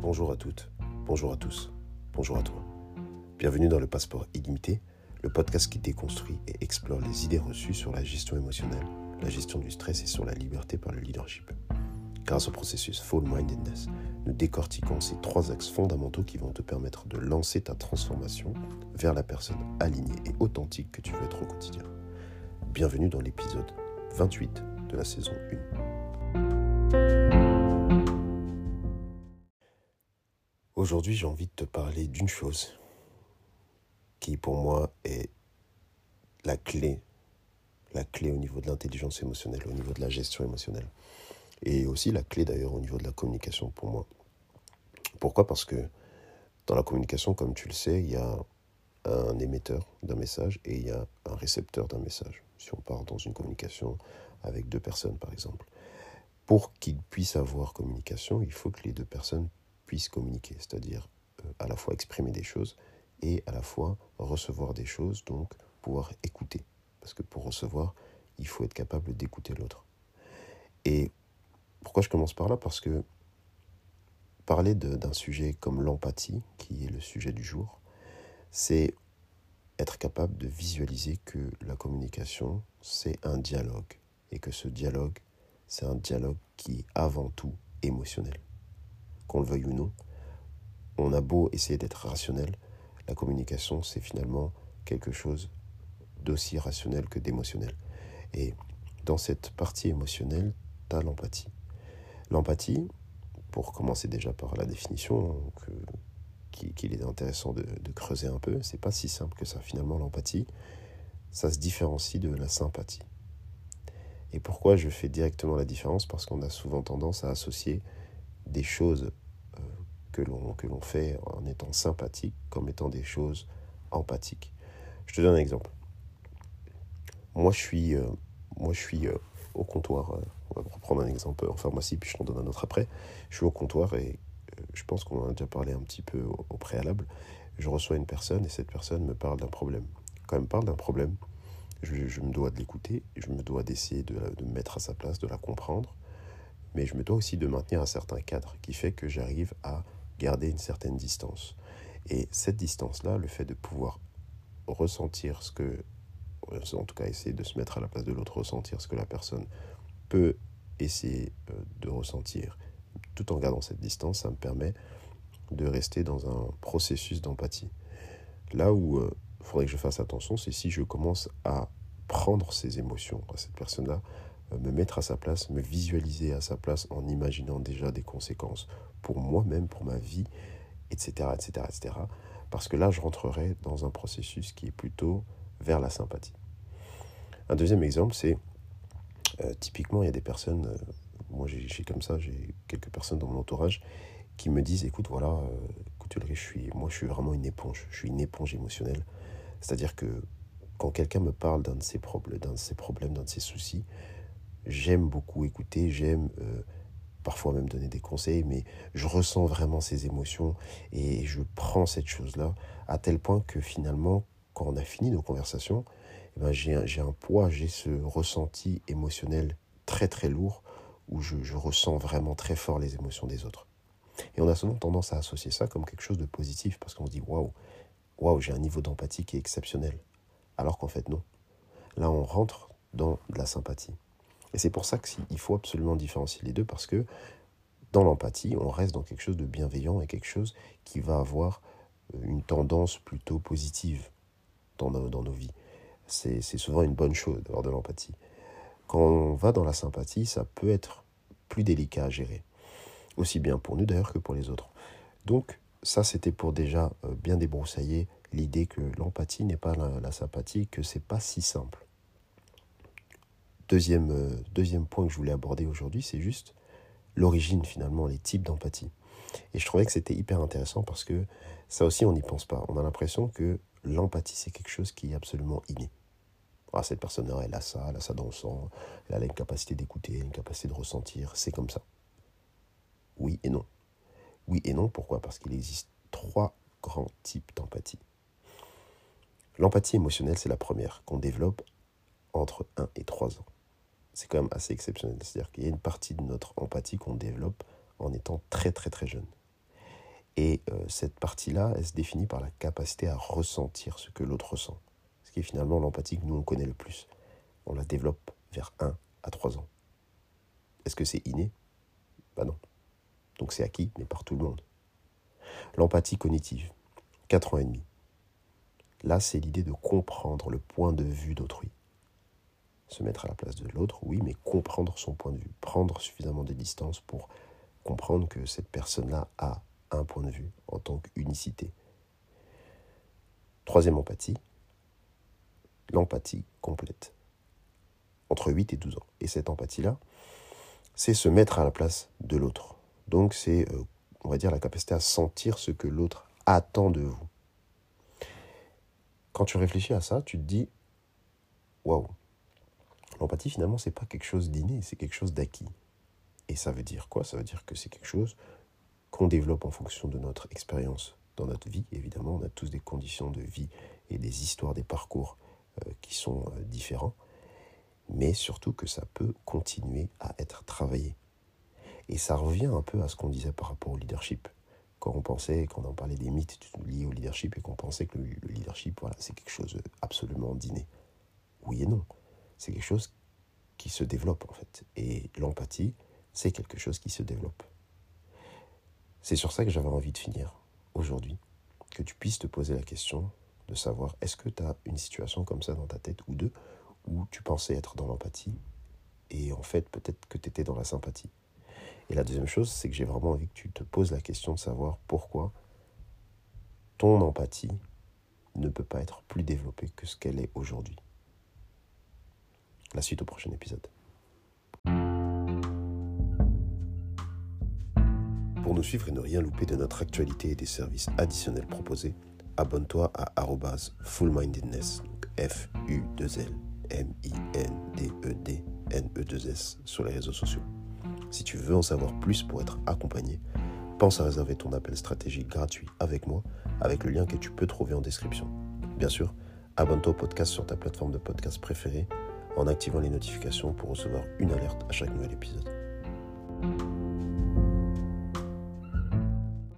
Bonjour à toutes, bonjour à tous, bonjour à toi. Bienvenue dans le Passeport illimité, le podcast qui déconstruit et explore les idées reçues sur la gestion émotionnelle, la gestion du stress et sur la liberté par le leadership. Grâce au processus Full Mindedness, nous décortiquons ces trois axes fondamentaux qui vont te permettre de lancer ta transformation vers la personne alignée et authentique que tu veux être au quotidien. Bienvenue dans l'épisode 28 de la saison 1. Aujourd'hui, j'ai envie de te parler d'une chose qui, pour moi, est la clé, la clé au niveau de l'intelligence émotionnelle, au niveau de la gestion émotionnelle. Et aussi la clé d'ailleurs au niveau de la communication pour moi. Pourquoi? Parce que dans la communication, comme tu le sais, il y a un émetteur d'un message et il y a un récepteur d'un message. Si on part dans une communication avec deux personnes, par exemple. Pour qu'ils puissent avoir communication, il faut que les deux personnes puisse communiquer, c'est-à-dire euh, à la fois exprimer des choses et à la fois recevoir des choses, donc pouvoir écouter. Parce que pour recevoir, il faut être capable d'écouter l'autre. Et pourquoi je commence par là? Parce que parler d'un sujet comme l'empathie, qui est le sujet du jour, c'est être capable de visualiser que la communication, c'est un dialogue. Et que ce dialogue, c'est un dialogue qui est avant tout émotionnel qu'on le veuille ou non. On a beau essayer d'être rationnel, la communication, c'est finalement quelque chose d'aussi rationnel que d'émotionnel. Et dans cette partie émotionnelle, tu as l'empathie. L'empathie, pour commencer déjà par la définition, qu'il est intéressant de, creuser un peu, c'est pas si simple que ça. Finalement, l'empathie, ça se différencie de la sympathie. Et pourquoi je fais directement la différence? Parce qu'on a souvent tendance à associer des choses euh, que l'on fait en étant sympathique comme étant des choses empathiques. Je te donne un exemple. Moi, je suis, euh, moi, je suis euh, au comptoir. on va reprendre un exemple en pharmacie, puis je t'en donne un autre après. Je suis au comptoir et je pense qu'on en a déjà parlé un petit peu au, préalable. Je reçois une personne et cette personne me parle d'un problème. Quand elle me parle d'un problème, je, me dois de l'écouter, je me dois d'essayer de, de me mettre à sa place, de la comprendre mais je me dois aussi de maintenir un certain cadre qui fait que j'arrive à garder une certaine distance. Et cette distance-là, le fait de pouvoir ressentir ce que, en tout cas essayer de se mettre à la place de l'autre, ressentir ce que la personne peut essayer euh, de ressentir, tout en gardant cette distance, ça me permet de rester dans un processus d'empathie. Là où il euh, faudrait que je fasse attention, c'est si je commence à prendre ces émotions à cette personne-là, me mettre à sa place, me visualiser à sa place en imaginant déjà des conséquences pour moi-même, pour ma vie, etc., etc., etc. Parce que là, je rentrerai dans un processus qui est plutôt vers la sympathie. Un deuxième exemple, c'est euh, typiquement, il y a des personnes, euh, moi j'ai comme ça, j'ai quelques personnes dans mon entourage qui me disent, écoute, voilà, écoute je suis, moi je suis vraiment une éponge, je suis une éponge émotionnelle. C'est-à-dire que quand quelqu'un me parle d'un de ses d'un de ses problèmes, d'un de ses soucis, j'aime beaucoup écouter, j'aime euh, parfois même donner des conseils, mais je ressens vraiment ces émotions et je prends cette chose-là à tel point que finalement, quand on a fini nos conversations, eh ben j'ai un, un, poids, j'ai ce ressenti émotionnel très très lourd où je, je ressens vraiment très fort les émotions des autres. Et on a souvent tendance à associer ça comme quelque chose de positif parce qu'on se dit waouh, waouh, j'ai un niveau d'empathie qui est exceptionnel. Alors qu'en fait, non. Là, on rentre dans de la sympathie. Et c'est pour ça qu'il faut absolument différencier les deux parce que dans l'empathie, on reste dans quelque chose de bienveillant et quelque chose qui va avoir euh, une tendance plutôt positive dans nos, dans nos vies. C'est souvent une bonne chose d'avoir de l'empathie. Quand on va dans la sympathie, ça peut être plus délicat à gérer. Aussi bien pour nous d'ailleurs que pour les autres. Donc ça, c'était pour déjà euh, bien débroussailler l'idée que l'empathie n'est pas la, la sympathie, que c'est pas si simple. Deuxième, euh, deuxième point que je voulais aborder aujourd'hui, c'est juste l'origine finalement, les types d'empathie. Et je trouvais que c'était hyper intéressant parce que ça aussi, on n'y pense pas. On a l'impression que l'empathie, c'est quelque chose qui est absolument inné. Ah, cette personne-là, elle a ça, elle a ça dans le sang, elle a une capacité d'écouter, une capacité de ressentir, c'est comme ça. Oui et non. Oui et non, pourquoi? Parce qu'il existe trois grands types d'empathie. L'empathie émotionnelle, c'est la première qu'on développe entre 1 et 3 ans c'est quand même assez exceptionnel. C'est-à-dire qu'il y a une partie de notre empathie qu'on développe en étant très très très jeune. Et euh, cette partie-là, elle se définit par la capacité à ressentir ce que l'autre ressent. Ce qui est finalement l'empathie que nous, on connaît le plus. On la développe vers 1 à 3 ans. Est-ce que c'est inné? Ben non. Donc c'est acquis, mais par tout le monde. L'empathie cognitive, 4 ans et demi. Là, c'est l'idée de comprendre le point de vue d'autrui. Se mettre à la place de l'autre, oui, mais comprendre son point de vue. Prendre suffisamment de distance pour comprendre que cette personne-là a un point de vue en tant qu'unicité. Troisième empathie, l'empathie complète. Entre 8 et 12 ans. Et cette empathie-là, c'est se mettre à la place de l'autre. Donc c'est, euh, on va dire, la capacité à sentir ce que l'autre attend de vous. Quand tu réfléchis à ça, tu te dis, waouh, l'empathie finalement, c'est pas quelque chose d'inné, c'est quelque chose d'acquis. Et ça veut dire quoi? Ça veut dire que c'est quelque chose qu'on développe en fonction de notre expérience dans notre vie. Évidemment, on a tous des conditions de vie et des histoires, des parcours euh, qui sont euh, différents, mais surtout que ça peut continuer à être travaillé. Et ça revient un peu à ce qu'on disait par rapport au leadership. Quand on pensait, quand on parlait des mythes liés au leadership et qu'on pensait que le, leadership, voilà, c'est quelque chose absolument d'inné. Oui et non. C'est quelque chose qui se développe en fait. Et l'empathie, c'est quelque chose qui se développe. C'est sur ça que j'avais envie de finir aujourd'hui, que tu puisses te poser la question de savoir est-ce que tu as une situation comme ça dans ta tête ou deux où tu pensais être dans l'empathie et en fait peut-être que tu étais dans la sympathie? Et la deuxième chose, c'est que j'ai vraiment envie que tu te poses la question de savoir pourquoi ton empathie ne peut pas être plus développée que ce qu'elle est aujourd'hui. La suite au prochain épisode. Pour nous suivre et ne rien louper de notre actualité et des services additionnels proposés, abonne-toi à fullmindedness, F-U-2-L-M-I-N-D-E-D-N-E-2-S sur les réseaux sociaux. Si tu veux en savoir plus pour être accompagné, pense à réserver ton appel stratégique gratuit avec moi, avec le lien que tu peux trouver en description. Bien sûr, abonne-toi au podcast sur ta plateforme de podcast préférée en activant les notifications pour recevoir une alerte à chaque nouvel épisode.